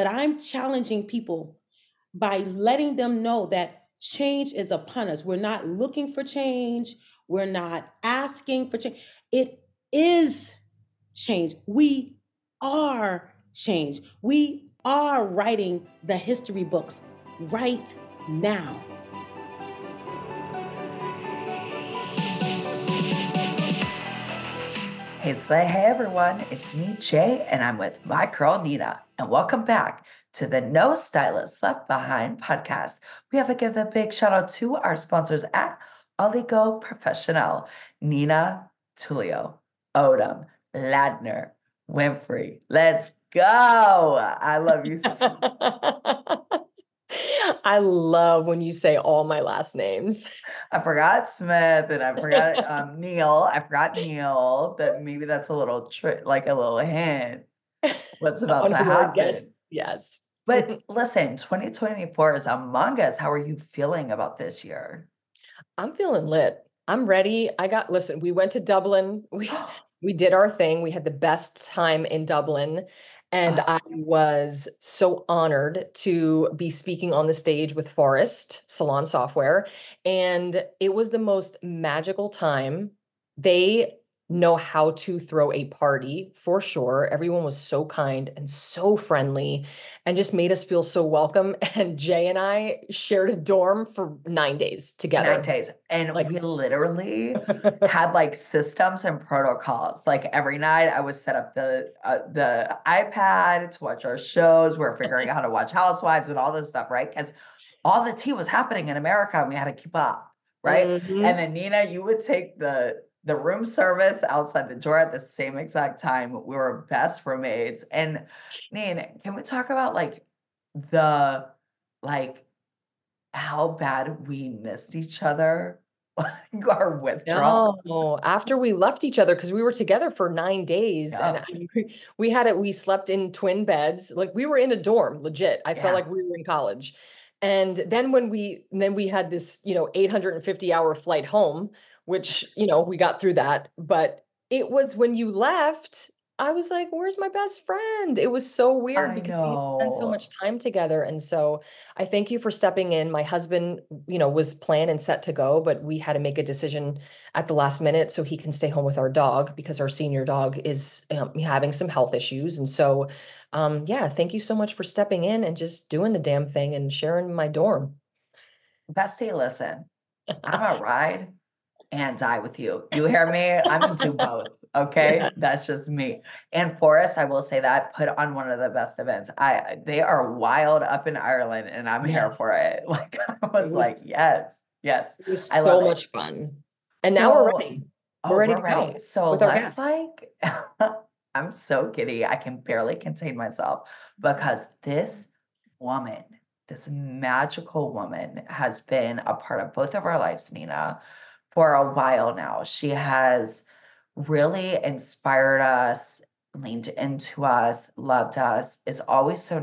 but I'm challenging people by letting them know that change is upon us. We're not looking for change, we're not asking for change. It is change. We are change. We are writing the history books right now. Hey, Slay, hey everyone, it's me, Jay, and I'm with my girl Nina, and welcome back to the No Stylist Left Behind podcast. We have to give a big shout out to our sponsors at Oligo Professionnel, Nina Tulio, Odom, Ladner, Winfrey. Let's go. I love you so I love when you say all my last names. I forgot Smith and I forgot um, Neal. I forgot Neal. That maybe that's a little trick, like a little hint. What's about to happen? Guess. Yes. But listen, 2024 is among us. How are you feeling about this year? I'm feeling lit. I'm ready. I got listen, we went to Dublin. We we did our thing. We had the best time in Dublin. And ah. I was so honored to be speaking on the stage with Phorest Salon Software. And it was the most magical time. They know how to throw a party for sure. Everyone was so kind and so friendly and just made us feel so welcome. And Jay and I shared a dorm for nine days together. Nine days. And like, we literally had like systems and protocols. Like every night I would set up the uh, the iPad to watch our shows. We we're figuring out how to watch Housewives and all this stuff, right? Because all the tea was happening in America and we had to keep up. Right. Mm-hmm. And then Nina, you would take the the room service outside the door at the same exact time. We were best roommates. And Nina, can we talk about like the like how bad we missed each other? our withdrawal. No, after we left each other because we were together for nine days, yeah. and we, we had it. We slept in twin beds, like we were in a dorm. Legit, I yeah. felt like we were in college. And then when we then we had this, you know, 850 hour flight home, which, you know, we got through that. But it was when you left, I was like, where's my best friend? It was so weird I because know. we spent so much time together. And so I thank you for stepping in. My husband, you know, was planned and set to go, but we had to make a decision at the last minute so he can stay home with our dog because our senior dog is um, having some health issues. And so, um, yeah, thank you so much for stepping in and just doing the damn thing and sharing my dorm. Bestie, listen, I'm a ride and die with you. You hear me? I'm gonna do both. Okay. Yes. That's just me. And Phorest, I will say that put on one of the best events. I they are wild up in Ireland and I'm yes. here for it. Like I was, was like, yes, yes. It was I so much it. fun. And so, now oh, we're ready. We're oh, ready we're ready. So let's like I'm so giddy. I can barely contain myself because this woman, this magical woman, has been a part of both of our lives, Nina for a while now. She has really inspired us, leaned into us, loved us, is always so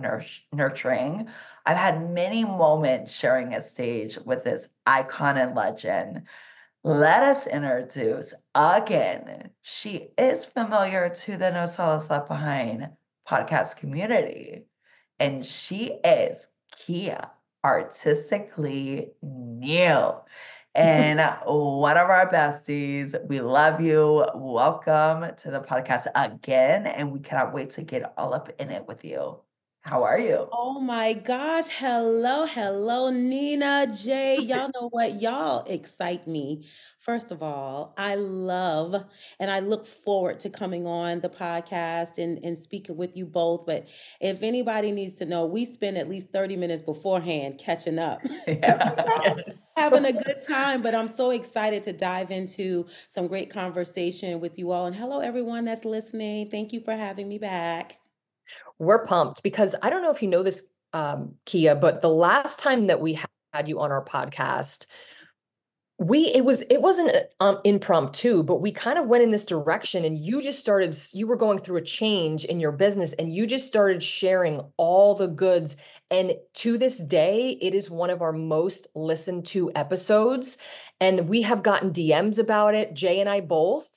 nurturing. I've had many moments sharing a stage with this icon and legend. Let us introduce again. She is familiar to the No Stylist Left Behind podcast community, and she is Keya, artistically Neal and one of our besties. We love you. Welcome to the podcast again. And we cannot wait to get all up in it with you. How are you? Oh my gosh. Hello, hello, Nina, Jay. Y'all know what? Y'all excite me. First of all, I love and I look forward to coming on the podcast and, and speaking with you both. But if anybody needs to know, we spend at least 30 minutes beforehand catching up, having a good time. But I'm so excited to dive into some great conversation with you all. And hello, everyone that's listening. Thank you for having me back we're pumped because I don't know if you know this, um, Keya, but the last time that we had you on our podcast, we it was it wasn't um, impromptu but we kind of went in this direction and you just started you were going through a change in your business and you just started sharing all the goods. And to this day it is one of our most listened to episodes. And we have gotten dms about it jay and i both.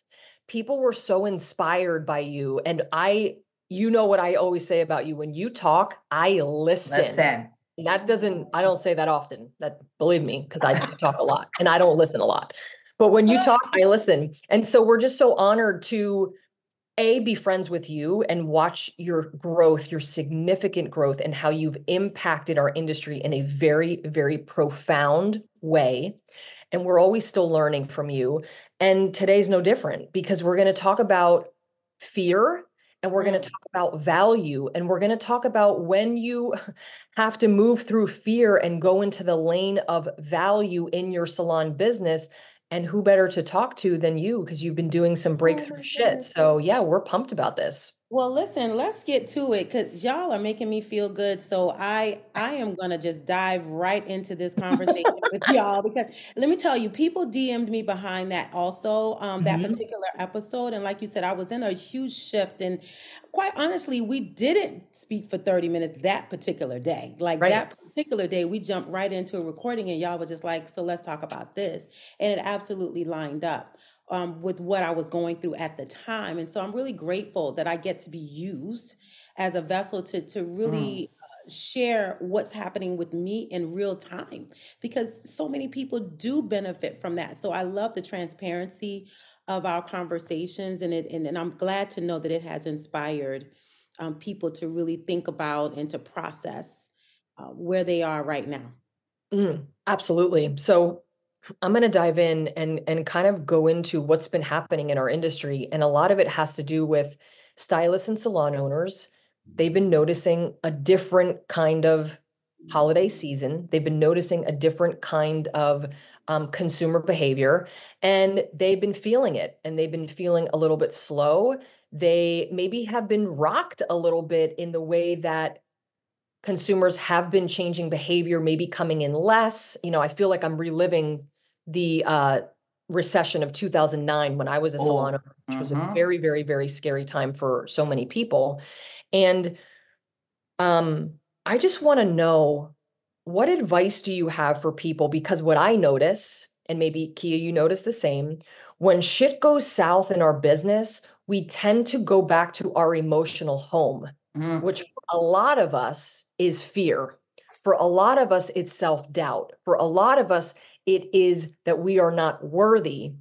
People were so inspired by you and i you know what I always say about you. When you talk, I listen. Listen. That doesn't, I don't say that often. That believe me, because I talk a lot and I don't listen a lot. But when you talk, I listen. And so we're just so honored to a be friends with you and watch your growth your significant growth and how you've impacted our industry in a very very profound way and we're always still learning from you and today's no different because we're going to talk about fear and we're going to talk about value and we're going to talk about when you have to move through fear and go into the lane of value in your salon business and who better to talk to than you because you've been doing some oh breakthrough shit. So yeah, we're pumped about this. Well, listen, let's get to it because y'all are making me feel good. So I I am gonna just dive right into this conversation with y'all because let me tell you, people DM'd me behind that also, um, that mm-hmm. particular episode. And like you said, I was in a huge shift. And quite honestly, we didn't speak for 30 minutes that particular day. Like right. that particular day, we jumped right into a recording and y'all were just like, so let's talk about this. And it absolutely lined up um, with what I was going through at the time. And so I'm really grateful that I get to be used as a vessel to, to really mm. uh, share what's happening with me in real time because so many people do benefit from that. So I love the transparency of our conversations and it and, and I'm glad to know that it has inspired um, people to really think about and to process uh, where they are right now. Mm, absolutely. So I'm going to dive in and and kind of go into what's been happening in our industry and a lot of it has to do with stylists and salon owners. They've been noticing a different kind of holiday season. They've been noticing a different kind of um, consumer behavior and they've been feeling it and they've been feeling a little bit slow. They maybe have been rocked a little bit in the way that consumers have been changing behavior, maybe coming in less. You know, I feel like I'm reliving the uh, recession of 2009 when I was a oh, salon owner, which was a mm-hmm. very, very, very scary time for so many people. And um, I just want to know what advice do you have for people? Because what I notice, and maybe Keya, you notice the same, when shit goes south in our business, we tend to go back to our emotional home, mm. which for a lot of us is fear. For a lot of us, it's self doubt. For a lot of us, it is that we are not worthy.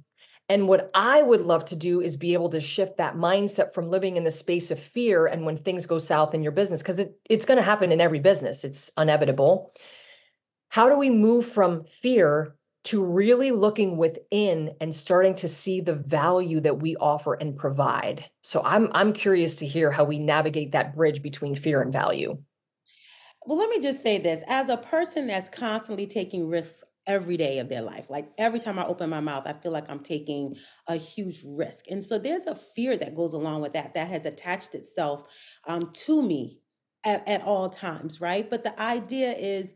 And what I would love to do is be able to shift that mindset from living in the space of fear and when things go south in your business, because it, it's going to happen in every business, it's inevitable. How do we move from fear to really looking within and starting to see the value that we offer and provide? So I'm I'm curious to hear how we navigate that bridge between fear and value. Well, let me just say this as a person that's constantly taking risks every day of their life. Like every time I open my mouth, I feel like I'm taking a huge risk. And so there's a fear that goes along with that that has attached itself um, to me at, at all times, right? But the idea is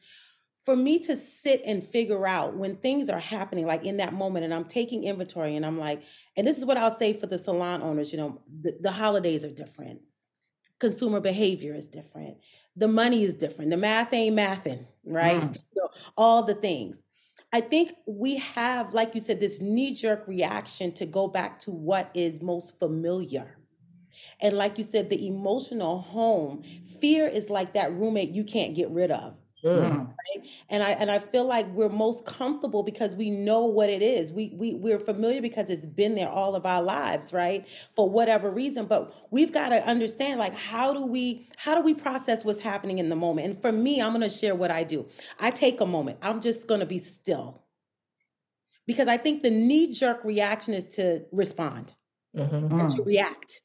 for me to sit and figure out when things are happening, like in that moment, and I'm taking inventory and I'm like, and this is what I'll say for the salon owners, you know, the, the holidays are different. Consumer behavior is different the money is different. The math ain't mathing, right? Mm. So all the things. I think we have, like you said, this knee jerk reaction to go back to what is most familiar. And like you said, the emotional home, fear is like that roommate you can't get rid of. Mm. Right? And I and I feel like we're most comfortable because we know what it is. We we we're familiar because it's been there all of our lives, right? For whatever reason. But we've got to understand like how do we how do we process what's happening in the moment? And for me, I'm gonna share what I do. I take a moment. I'm just gonna be still. Because I think the knee-jerk reaction is to respond mm-hmm. and to mm. react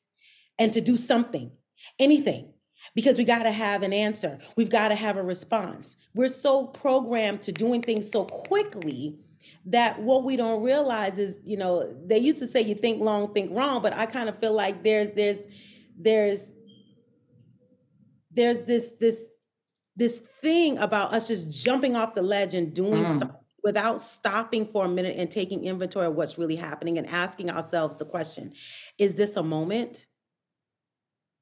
and to do something, anything because we got to have an answer. We've got to have a response. We're so programmed to doing things so quickly that what we don't realize is, you know, they used to say you think long, think wrong, but I kind of feel like there's there's there's there's this this this thing about us just jumping off the ledge and doing mm. something without stopping for a minute and taking inventory of what's really happening and asking ourselves the question is this a moment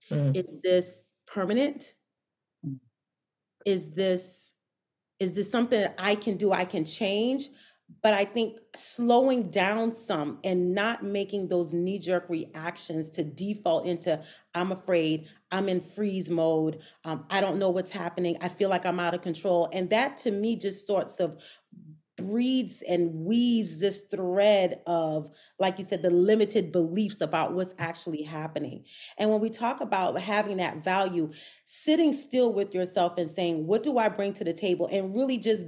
mm. is this permanent? Mm. Is this is this something that I can do, I can change? But I think slowing down some and not making those knee jerk reactions to default into, I'm afraid, I'm in freeze mode. Um, I don't know what's happening. I feel like I'm out of control. And that to me just sorts of breeds and weaves this thread of, like you said, the limited beliefs about what's actually happening. And when we talk about having that value, sitting still with yourself and saying, What do I bring to the table? And really just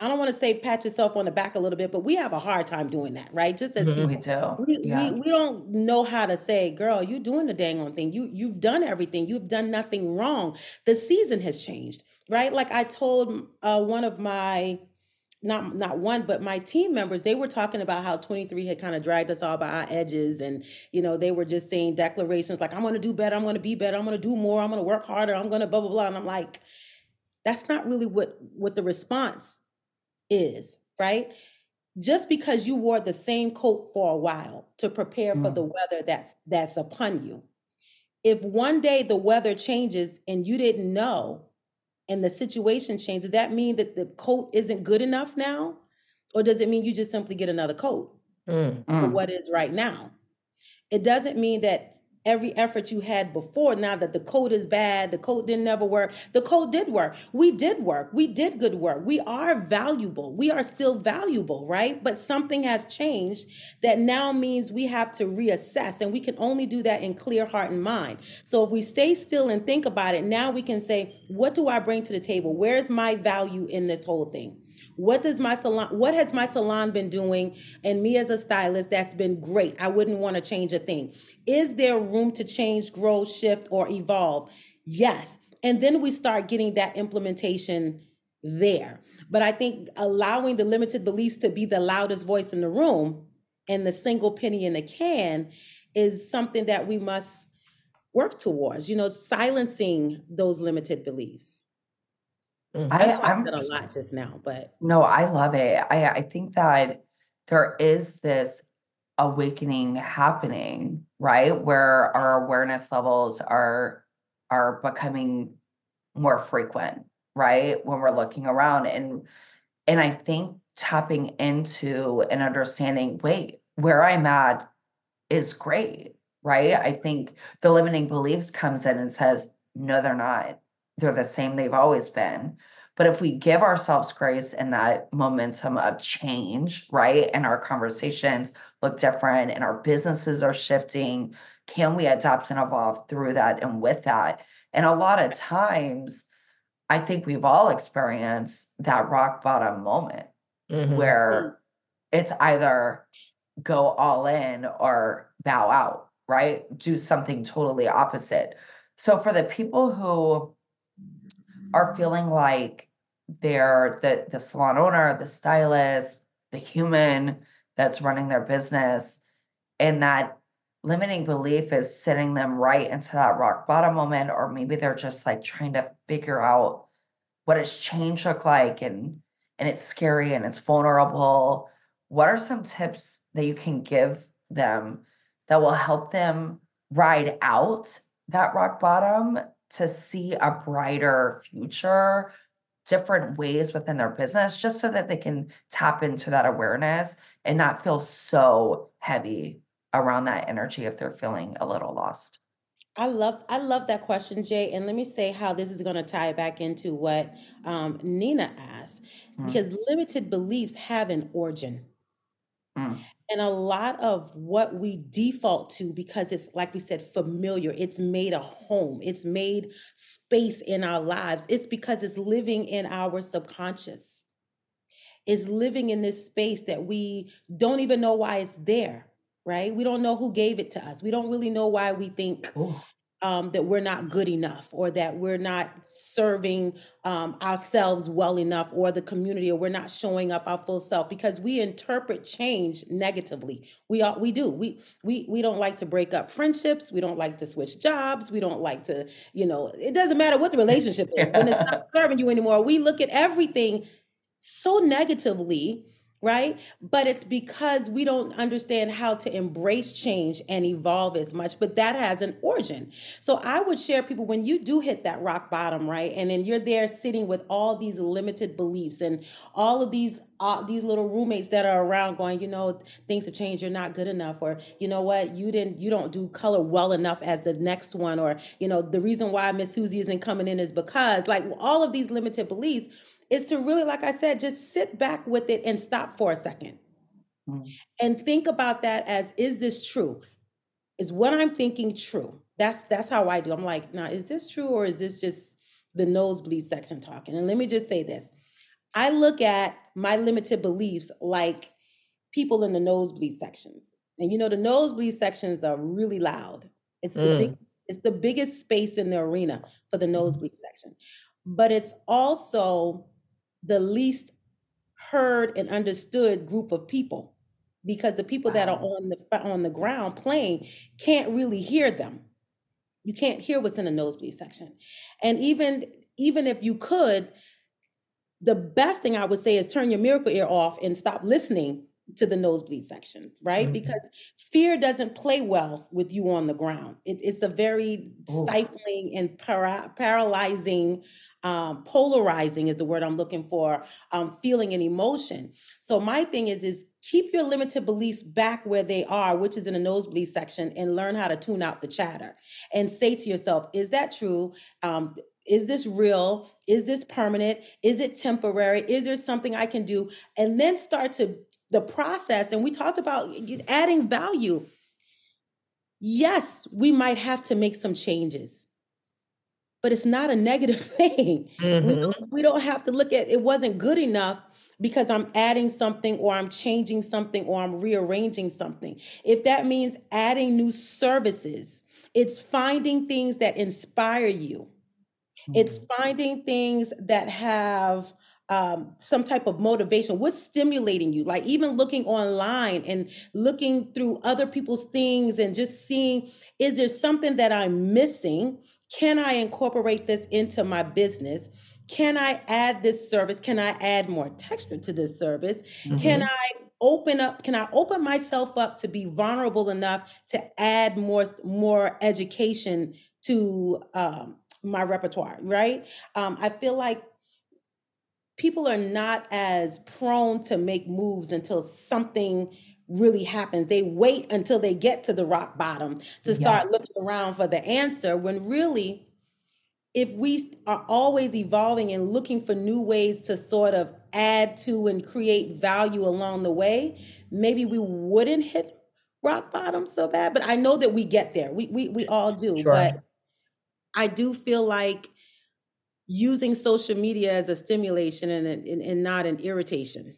I don't want to say pat yourself on the back a little bit, but we have a hard time doing that, right? Just as Mm-hmm. We do. we, Yeah. we, we don't know how to say, girl, you're doing the dang on thing. You you've done everything. You've done nothing wrong. The season has changed, right? Like I told uh, one of my not not one but my team members they were talking about how 23 had kind of dragged us all by our edges and you know they were just saying declarations like i'm going to do better i'm going to be better i'm going to do more i'm going to work harder i'm going to blah blah blah. And i'm like that's not really what what the response is right? Just because you wore the same coat for a while to prepare for Mm. the weather that's that's upon you. If one day the weather changes and you didn't know and the situation changes, does that mean that the coat isn't good enough now? Or does it mean you just simply get another coat Mm. for Mm. what is right now? It doesn't mean that every effort you had before, now that the code is bad, the code didn't ever work. The code did work. We did work. We did good work. We are valuable. We are still valuable, right? But something has changed that now means we have to reassess, and we can only do that in clear heart and mind. So if we stay still and think about it, now we can say, what do I bring to the table? Where's my value in this whole thing? What does my salon what has my salon been doing and me as a stylist that's been great. I wouldn't want to change a thing. Is there room to change, grow, shift or evolve? Yes. And then we start getting that implementation there. But I think allowing the limited beliefs to be the loudest voice in the room and the single penny in the can is something that we must work towards, you know, silencing those limited beliefs. Mhm. I I, know I I'm said a lot just now, but No, I love it. I I think that there is this awakening happening, right? Where our awareness levels are are becoming more frequent, right? When we're looking around and and I think tapping into and understanding, wait, where I'm at is great, right? I think the limiting beliefs comes in and says, no, they're not. They're the same they've always been. But if we give ourselves grace and that momentum of change, right? And our conversations look different and our businesses are shifting, can we adapt and evolve through that and with that? And a lot of times, I think we've all experienced that rock bottom moment Mhm. where it's either go all in or bow out, right? Do something totally opposite. So for the people who are feeling like they're the the salon owner, the stylist, the human that's running their business, and that limiting belief is sitting them right into that rock bottom moment, or maybe they're just like trying to figure out what does change look like and and it's scary and it's vulnerable. What are some tips that you can give them that will help them ride out that rock bottom to see a brighter future, different ways within their business, just so that they can tap into that awareness and not feel so heavy around that energy if they're feeling a little lost? I love I love that question, Jay. And let me say how this is going to tie back into what um, Nina asked, Mm. because limited beliefs have an origin. Mm. And a lot of what we default to, because it's like we said, familiar, it's made a home, it's made space in our lives. It's because it's living in our subconscious. It's living in this space that we don't even know why it's there, right? We don't know who gave it to us. We don't really know why we think Ooh. Um, that we're not good enough or that we're not serving um, ourselves well enough or the community or we're not showing up our full self because we interpret change negatively. We are we do. We we we don't like to break up friendships. We don't like to switch jobs. We don't like to you know it doesn't matter what the relationship is. When it's not serving you anymore we look at everything so negatively right? But it's because we don't understand how to embrace change and evolve as much. But that has an origin. So I would share people when you do hit that rock bottom, right? And then you're there sitting with all these limited beliefs and all of these uh, these little roommates that are around going, you know, things have changed. You're not good enough, or you know what, you didn't, you don't do color well enough as the next one, or you know, the reason why Miss Susie isn't coming in is because, like, all of these limited beliefs is to really, like I said, just sit back with it and stop for a 2nd mm-hmm. and think about that as is this true? Is what I'm thinking true? That's that's how I do. I'm like, now is this true or is this just the nosebleed section talking? And let me just say this. I look at my limited beliefs like people in the nosebleed sections. And you know, the nosebleed sections are really loud. It's the mm. big, it's the biggest space in the arena for the mm-hmm. nosebleed section. But it's also the least heard and understood group of people because the people wow. that are on the on the ground playing can't really hear them. You can't hear what's in the nosebleed section. And even even if you could, the best thing I would say is turn your miracle ear off and stop listening to the nosebleed section, right? Mm-hmm. Because fear doesn't play well with you on the ground. It, it's a very Ooh. stifling and para- paralyzing um, polarizing is the word I'm looking for, um, feeling and emotion. So my thing is, is keep your limited beliefs back where they are, which is in the nosebleed section, and learn how to tune out the chatter and say to yourself, is that true? Um, is this real? Is this permanent? Is it temporary? Is there something I can do? And then start to the process. And we talked about adding value. Yes, we might have to make some changes but it's not a negative thing. Mm-hmm. We, don't, we don't have to look at it wasn't good enough because I'm adding something or I'm changing something or I'm rearranging something. If that means adding new services, it's finding things that inspire you. Mm-hmm. It's finding things that have um, some type of motivation. What's stimulating you? Like even looking online and looking through other people's things and just seeing, is there something that I'm missing can I incorporate this into my business? Can I add this service? Can I add more texture to this service? Mm-hmm. Can I open up can i open myself up to be vulnerable enough to add more more education to um, my repertoire right um, i feel like people are not as prone to make moves until something really happens. They wait until they get to the rock bottom to start yeah. looking around for the answer when really if we are always evolving and looking for new ways to sort of add to and create value along the way, maybe we wouldn't hit rock bottom so bad. But I know that we get there. We we we all do. Sure. But I do feel like using social media as a stimulation and, and, and not an irritation.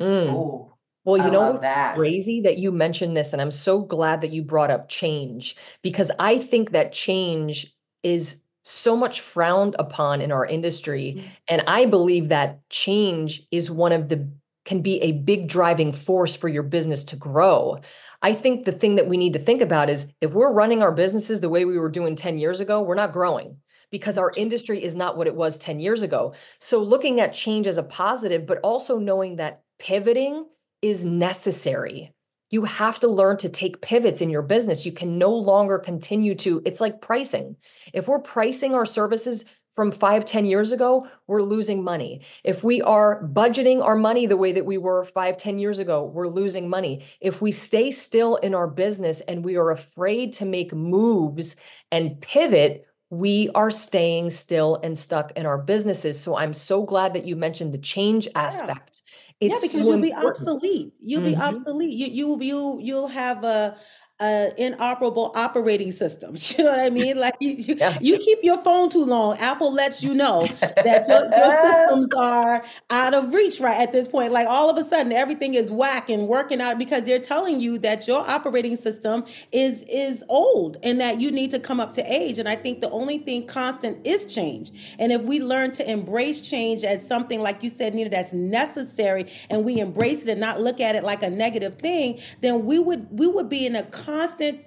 Mm. Oh, well, you I know what's that. crazy that you mentioned this, and I'm so glad that you brought up change because I think that change is so much frowned upon in our industry. Mm-hmm. And I believe that change is one of the can be a big driving force for your business to grow. I think the thing that we need to think about is if we're running our businesses the way we were doing 10 years ago, we're not growing because our industry is not what it was 10 years ago. So looking at change as a positive, but also knowing that pivoting is necessary. You have to learn to take pivots in your business. You can no longer continue to, it's like pricing. If we're pricing our services from five, ten years ago, we're losing money. If we are budgeting our money the way that we were five, ten years ago, we're losing money. If we stay still in our business and we are afraid to make moves and pivot, we are staying still and stuck in our businesses. So I'm so glad that you mentioned the change aspect it's yeah, because so you'll be obsolete. You'll mm-hmm. be obsolete. You you you you'll have a uh, inoperable operating system. You know what I mean? Like you, you, yeah. you, keep your phone too long, Apple lets you know that your, your, systems are out of reach right at this point. Like all of a sudden, everything is whack and working out because they're telling you that your operating system is is old and that you need to come up to age. And I think the only thing constant is change. And if we learn to embrace change as something, like you said, Nina, that's necessary, and we embrace it and not look at it like a negative thing, then we would we would be in a constant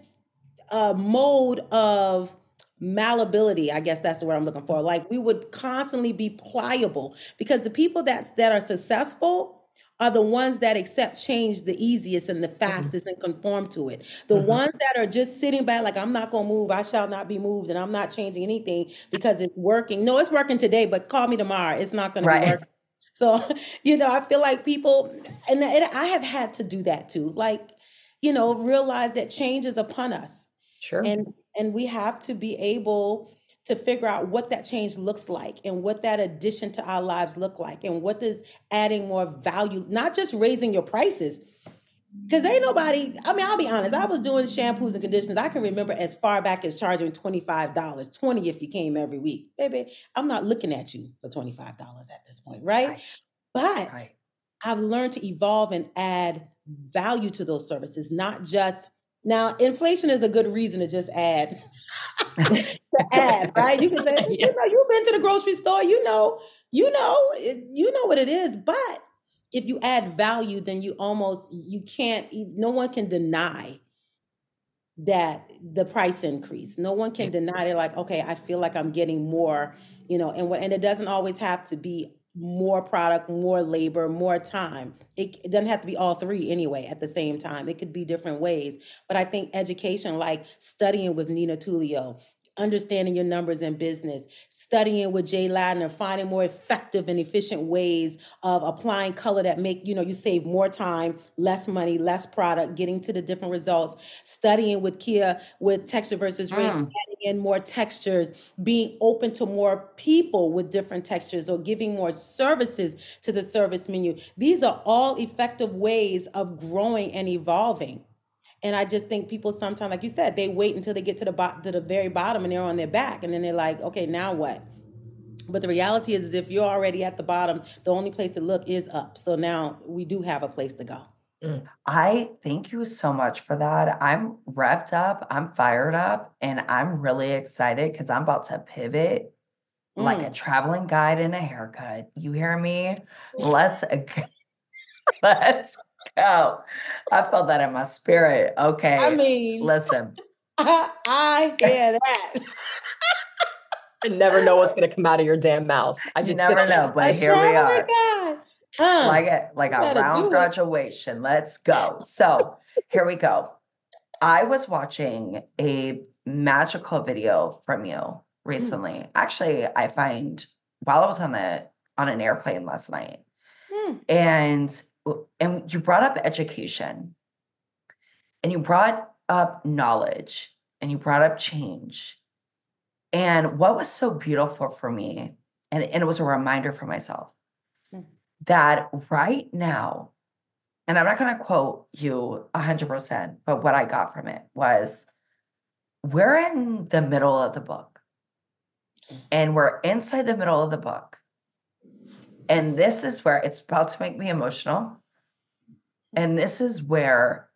uh, mode of malleability i guess that's the word i'm looking for like we would constantly be pliable because the people that that are successful are the ones that accept change the easiest and the Mhm. fastest and conform to it. The Mhm. ones that are just sitting back, like, I'm not going to move, I shall not be moved, and I'm not changing anything because it's working. No, it's working today, but call me tomorrow. It's not going to work So, you know, I feel like people, and I have had to do that too. Like, you know, realize that change is upon us Sure. and and we have to be able to figure out what that change looks like and what that addition to our lives look like and what does adding more value not just raising your prices because ain't nobody i mean i'll be honest i was doing shampoos and conditioners i can remember as far back as charging $25 20 if you came every week baby i'm not looking at you for $25 at this point right, Right. but Right. I've learned to evolve and add value to those services, not just now. Inflation is a good reason to just add, to add, right? You can say, you know, you've been to the grocery store, you know, you know, you know what it is. But if you add value, then you almost you can't. No one can deny that the price increase. No one can deny they're like, okay, I feel like I'm getting more, you know, and what and it doesn't always have to be more product, more labor, more time. It, it doesn't have to be all three anyway at the same time. It could be different ways. But I think education, like studying with Nina Tulio, understanding your numbers in business, studying with Jay Ladner, finding more effective and efficient ways of applying color that make, you know, you save more time, less money, less product, getting to the different results, studying with Keya with texture versus race, Mm. In more textures, being open to more people with different textures or giving more services to the service menu. These are all effective ways of growing and evolving. And I just think people sometimes, like you said, they wait until they get to the bot to the very bottom and they're on their back, and then they're like, okay, now what? But the reality is, is if you're already at the bottom, the only place to look is up. So now we do have a place to go. I thank you so much for that. I'm revved up, I'm fired up, and I'm really excited because I'm about to pivot like a Mm. traveling guide and a haircut. You hear me? Let's g- let's go. I felt that in my spirit. Okay. I mean, listen. I hear that. I never know what's going to come out of your damn mouth. I You just never sit know, but A here we traveling are. Uh, like a like a round graduation. Let's go. So here we go. I was watching a magical video from you recently. Actually, I find while I was on the on an airplane last night, Hmm. and and you brought up education, and you brought up knowledge, and you brought up change. And what was so beautiful for me, and, and it was a reminder for myself Hmm. That right now, and I'm not going to quote you 100%, but what I got from it was we're in the middle of the book, and we're inside the middle of the book. And this is where it's about to make me emotional. And this is where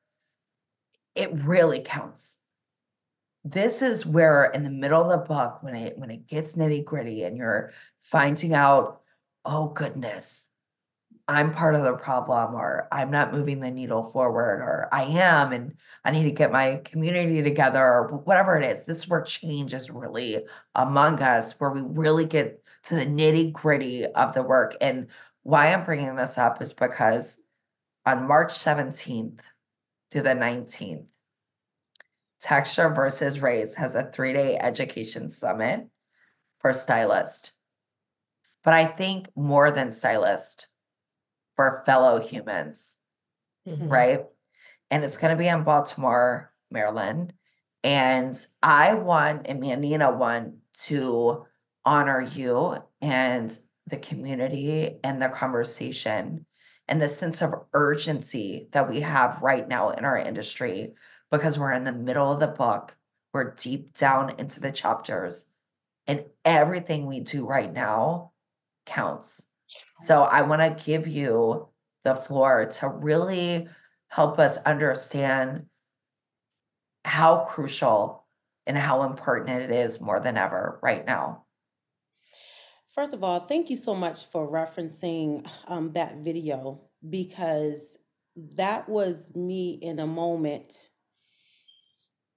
it really counts. This is where in the middle of the book, when it when it gets nitty gritty and you're finding out, oh goodness, I'm part of the problem, or I'm not moving the needle forward, or I am, and I need to get my community together, or whatever it is. This is where change is really among us, where we really get to the nitty gritty of the work. And why I'm bringing this up is because on March 17th to the 19th, Texture versus Race has a three day education summit for stylists. But I think more than stylist for fellow humans, Mhm. right? And it's going to be in Baltimore, Maryland. And I want, and me and Nina want to honor you and the community and the conversation and the sense of urgency that we have right now in our industry because we're in the middle of the book. We're deep down into the chapters, and everything we do right now counts. So I want to give you the floor to really help us understand how crucial and how important it is more than ever right now. First of all, thank you so much for referencing um, that video because that was me in a moment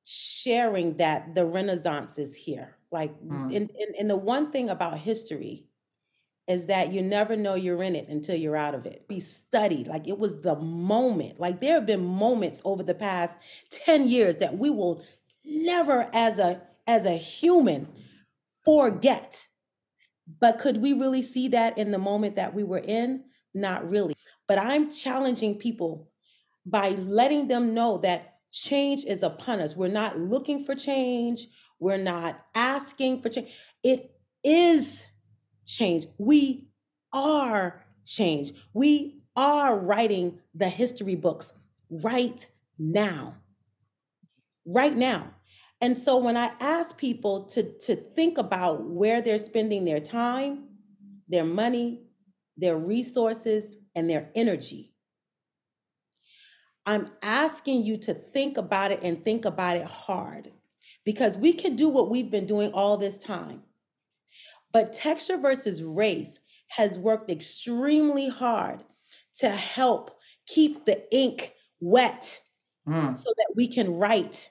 sharing that the Renaissance is here. Like, Mm. and, and, and the one thing about history is that you never know you're in it until you're out of it. Be studied. Like it was the moment. Like there have been moments over the past 10 years that we will never as a as a human forget. But could we really see that in the moment that we were in? Not really. But I'm challenging people by letting them know that change is upon us. We're not looking for change. We're not asking for change. It is change. We are change. We are writing the history books right now. Right now. And so when I ask people to, to think about where they're spending their time, their money, their resources, and their energy, I'm asking you to think about it and think about it hard because we can do what we've been doing all this time. But texture versus race has worked extremely hard to help keep the ink wet mm. so that we can write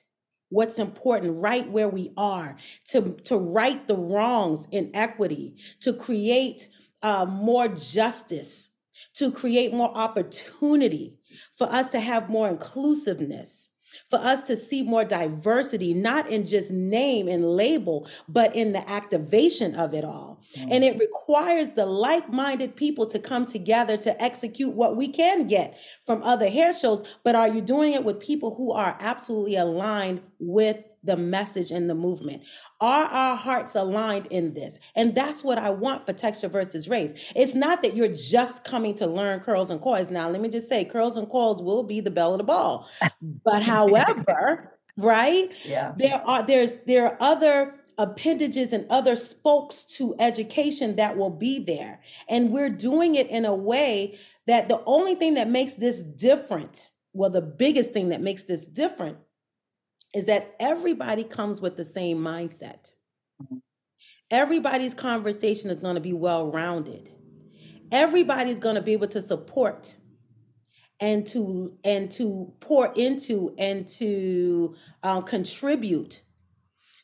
what's important right where we are to, to right the wrongs in equity to create uh, more justice to create more opportunity for us to have more inclusiveness for us to see more diversity, not in just name and label, but in the activation of it all. Mm. And it requires the like minded people to come together to execute what we can get from other hair shows. But are you doing it with people who are absolutely aligned with the message and the movement? Are our hearts aligned in this? And that's what I want for texture versus race. It's not that you're just coming to learn curls and coils. Now, let me just say, curls and coils will be the belle of the ball. But however, right? Yeah. There are there's there are other appendages and other spokes to education that will be there. And we're doing it in a way that the only thing that makes this different, well, the biggest thing that makes this different is that everybody comes with the same mindset. Mm-hmm. Everybody's conversation is going to be well rounded. Everybody's going to be able to support and to and to pour into and to um, contribute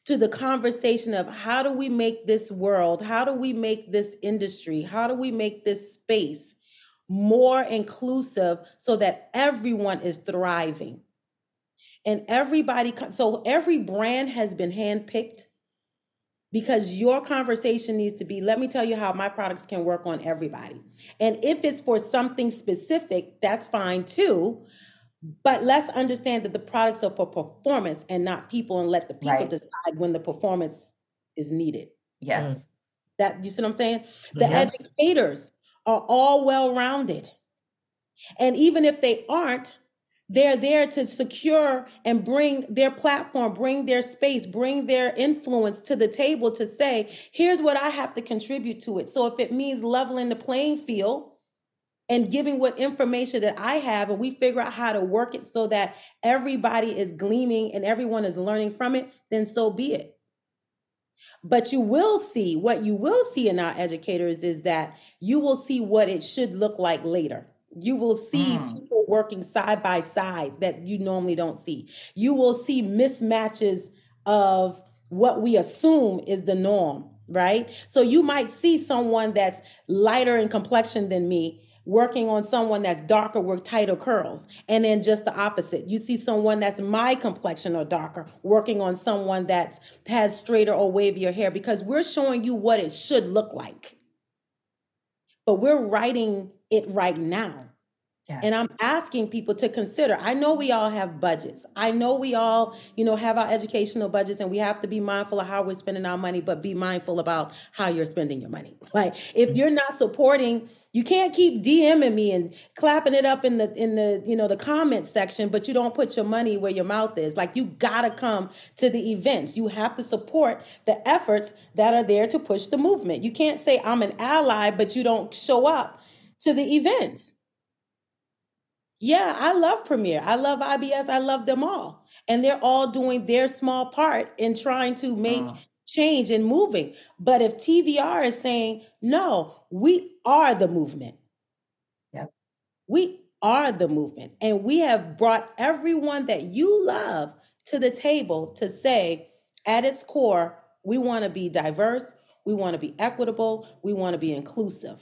to the conversation of how do we make this world how do we make this industry how do we make this space more inclusive so that everyone is thriving and everybody so every brand has been handpicked because your conversation needs to be let me tell you how my products can work on everybody and if it's for something specific that's fine too but let's understand that the products are for performance and not people and let the people right. decide when the performance is needed yes mm. that you see what i'm saying the yes. educators are all well rounded and even if they aren't they're there to secure and bring their platform, bring their space, bring their influence to the table to say, here's what I have to contribute to it. So if it means leveling the playing field and giving what information that I have, and we figure out how to work it so that everybody is gleaming and everyone is learning from it, then so be it. But you will see what you will see in our educators is that you will see what it should look like later. You will see mm. people working side by side that you normally don't see. You will see mismatches of what we assume is the norm, right? So you might see someone that's lighter in complexion than me working on someone that's darker with tighter curls. And then just the opposite. You see someone that's my complexion or darker working on someone that has straighter or wavier hair because we're showing you what it should look like. But we're writing it right now. Yes. And I'm asking people to consider. I know we all have budgets. I know we all, you know, have our educational budgets and we have to be mindful of how we're spending our money, but be mindful about how you're spending your money. Like if mm-hmm. you're not supporting, you can't keep DMing me and clapping it up in the in the, you know, the comment section, but you don't put your money where your mouth is. Like you got to come to the events. You have to support the efforts that are there to push the movement. You can't say I'm an ally but you don't show up to the events. Yeah, I love Premiere. I love IBS. I love them all. And they're all doing their small part in trying to make uh. change and moving. But if TVR is saying, no, we are the movement. Yep. We are the movement. And we have brought everyone that you love to the table to say, at its core, we want to be diverse, we want to be equitable, we want to be inclusive.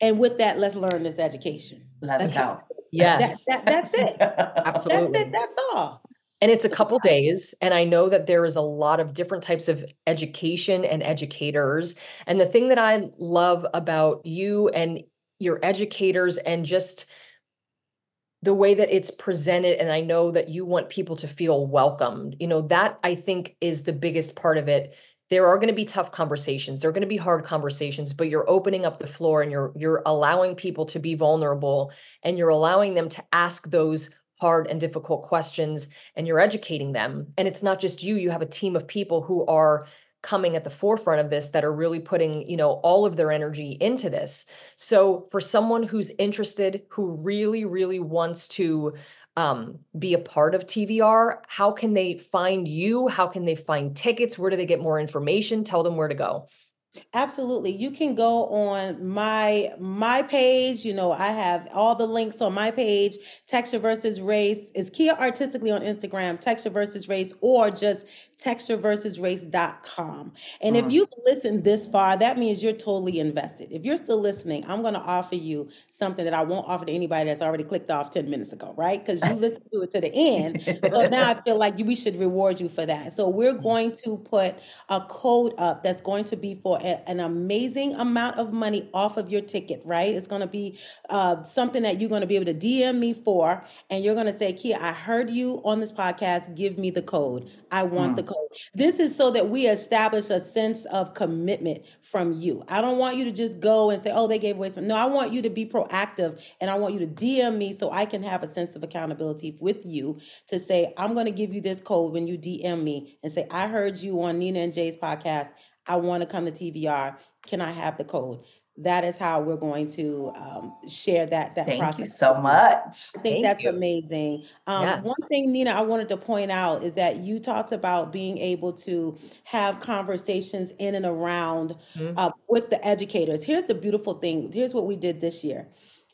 And with that, let's learn this education. Let's go. Yes. That, that, that's it. Absolutely. That's it. That's all. And it's a couple days. And I know that there is a lot of different types of education and educators. And the thing that I love about you and your educators and just the way that it's presented and i know that you want people to feel welcomed you know that i think is the biggest part of it there are going to be tough conversations there are going to be hard conversations but you're opening up the floor and you're you're allowing people to be vulnerable and you're allowing them to ask those hard and difficult questions and you're educating them. And it's not just you you have a team of people who are coming at the forefront of this that are really putting you know all of their energy into this. So for someone who's interested who really really wants to um, be a part of tvr how can they find you? How can they find tickets? Where do they get more information? Tell them where to go Absolutely. You can go on my my page. You know, I have all the links on my page. Texture versus race is Keya artistically on Instagram, texture versus race, or just texture versus textureversusrace.com. And if mm-hmm. you've listened this far, that means you're totally invested. If you're still listening, I'm going to offer you something that I won't offer to anybody that's already clicked off 10 minutes ago, right? Because you listened to it to the end. So now I feel like we should reward you for that. So we're going to put a code up that's going to be for a- an amazing amount of money off of your ticket, right? It's going to be uh, something that you're going to be able to DM me for. And you're going to say, Keya, I heard you on this podcast. Give me the code. I want the code. This is so that we establish a sense of commitment from you. I don't want you to just go and say, oh, they gave away some. No, I want you to be proactive and I want you to DM me so I can have a sense of accountability with you to say, I'm going to give you this code when you DM me and say, I heard you on Nina and Jay's podcast. I want to come to TVR. Can I have the code? That is how we're going to um, share that that Thank process. you so much. I think Thank that's you. amazing. Um, One thing, Nina, I wanted to point out is that you talked about being able to have conversations in and around Mhm. uh, with the educators. Here's the beautiful thing. Here's what we did this year.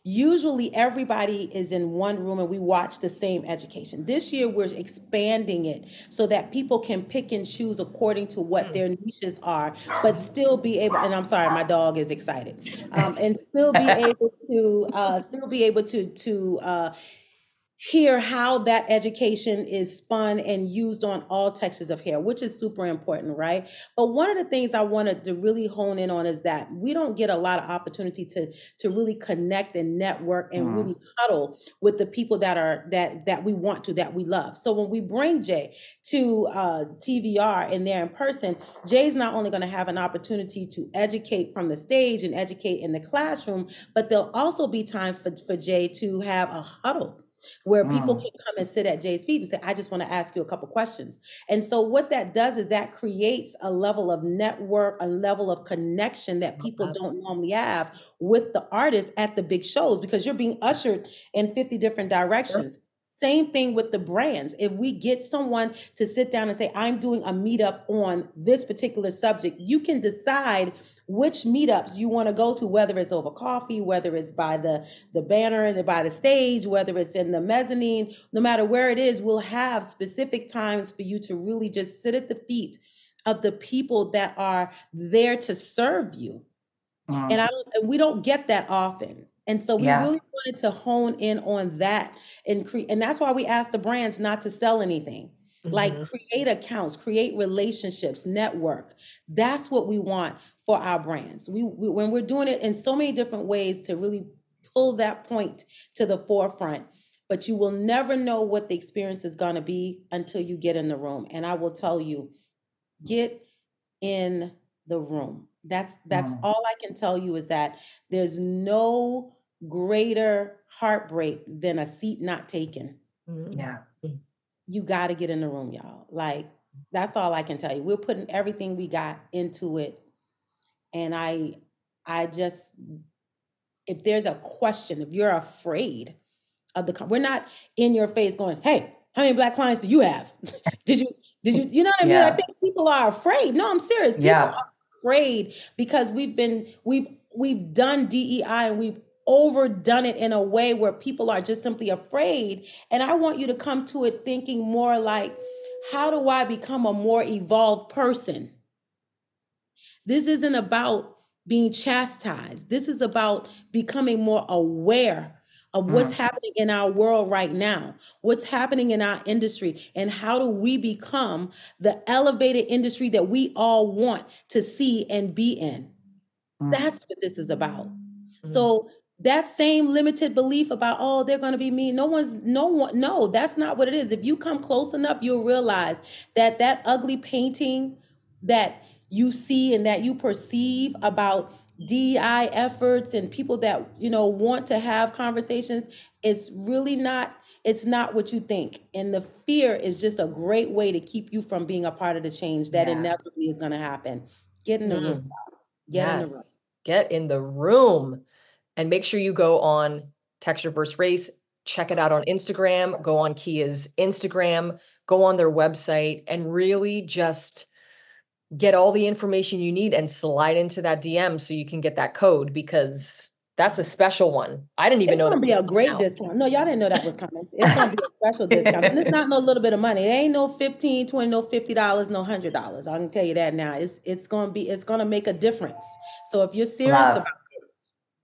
Usually, everybody is in one room and we watch the same education. This year, we're expanding it so that people can pick and choose according to what their niches are, but still be able. And I'm sorry, my dog is excited, um, and still be able to uh, still be able to to uh, hear how that education is spun and used on all textures of hair, which is super important, right? But one of the things I wanted to really hone in on is that we don't get a lot of opportunity to to really connect and network and Mm. really huddle with the people that are that that we want to that we love. So when we bring Jay to uh, TVR and they're in person, Jay's not only going to have an opportunity to educate from the stage and educate in the classroom, but there'll also be time for, for Jay to have a huddle where people Mm. can come and sit at Jay's feet and say, I just want to ask you a couple questions. And so what that does is that creates a level of network, a level of connection that people don't normally have with the artists at the big shows because you're being ushered in 50 different directions. Same thing with the brands. If we get someone to sit down and say, I'm doing a meetup on this particular subject, you can decide which meetups you want to go to, whether it's over coffee, whether it's by the, the banner and by the stage, whether it's in the mezzanine, no matter where it is, we'll have specific times for you to really just sit at the feet of the people that are there to serve you Mm. and I don't, and we don't get that often. And so we Yeah. really wanted to hone in on that and create, and that's why we asked the brands not to sell anything. Like Mhm. create accounts, create relationships, network. That's what we want for our brands. We, we when we're doing it in so many different ways to really pull that point to the forefront. But you will never know what the experience is going to be until you get in the room. And I will tell you, get in the room. That's that's Mm. all I can tell you is that there's no greater heartbreak than a seat not taken. Mhm. Yeah. You got to get in the room, y'all. Like that's all I can tell you. We're putting everything we got into it. And I I just if there's a question, if you're afraid of the we're not in your face going, "Hey, how many black clients do you have? did you did you you know what I mean? I think people are afraid. No, I'm serious. People Yeah. are afraid because we've been we've we've done DEI and we've overdone it in a way where people are just simply afraid. And I want you to come to it thinking more like, how do I become a more evolved person? This isn't about being chastised. This is about becoming more aware of what's mm. happening in our world right now, what's happening in our industry, and how do we become the elevated industry that we all want to see and be in. Mm. That's what this is about. Mm. So that same limited belief about oh they're going to be mean no one's no one no that's not what it is if you come close enough you'll realize that that ugly painting that you see and that you perceive about DEI efforts and people that you know want to have conversations it's really not it's not what you think. And the fear is just a great way to keep you from being a part of the change that yeah. inevitably is going to happen. Get in the mm. room get yes. in the room. Get in the room and make sure you go on texture versus race. Check it out on instagram. Go on keya's instagram. Go on their website and really just get all the information you need and slide into that DM so you can get that code because that's a special one. I didn't even it's know. It's gonna be a great out. discount. No, y'all didn't know that was coming. It's gonna be a special discount. And it's not no little bit of money. It ain't no 15, 20, no $50, no $100. I can tell you that now. It's it's gonna be, it's gonna make a difference. So if you're serious Love. about it,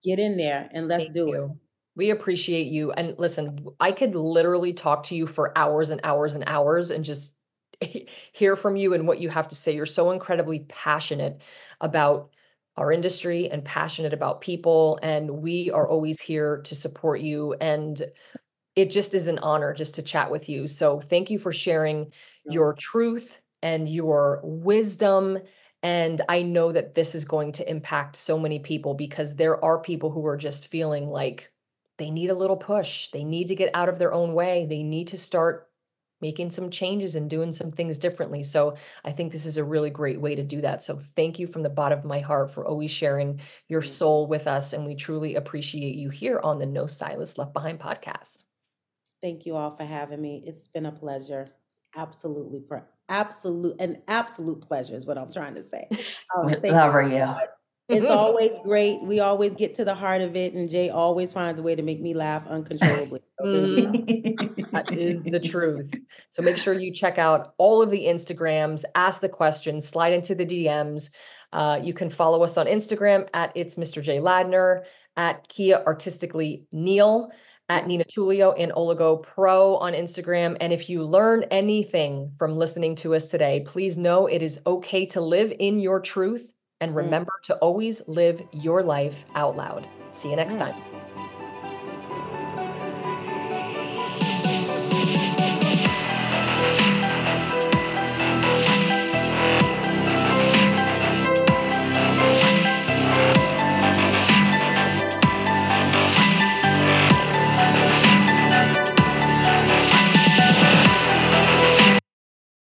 get in there and let's Thank do you. it. We appreciate you. And listen, I could literally talk to you for hours and hours and hours and just hear from you and what you have to say. You're so incredibly passionate about our industry and passionate about people. And we are always here to support you. And it just is an honor just to chat with you. So thank you for sharing your truth and your wisdom. And I know that this is going to impact so many people because there are people who are just feeling like they need a little push. They need to get out of their own way. They need to start making some changes and doing some things differently. So I think this is a really great way to do that. So thank you from the bottom of my heart for always sharing your soul with us. And we truly appreciate you here on the No Stylist Left Behind podcast. Thank you all for having me. It's been a pleasure. Absolutely, absolute, an absolute pleasure is what I'm trying to say. Um, we love you. It's always great. We always get to the heart of it, and Jay always finds a way to make me laugh uncontrollably. mm. that is the truth. So make sure you check out all of the Instagrams, ask the questions, slide into the DMs. Uh, you can follow us on Instagram at it's Mr. Jay Ladner, at Keya Artistically Neal, at Nina Tulio and Oligo Pro on Instagram. And if you learn anything from listening to us today, please know it is okay to live in your truth and mm. remember mm. to always live your life out loud. See you next mm. time.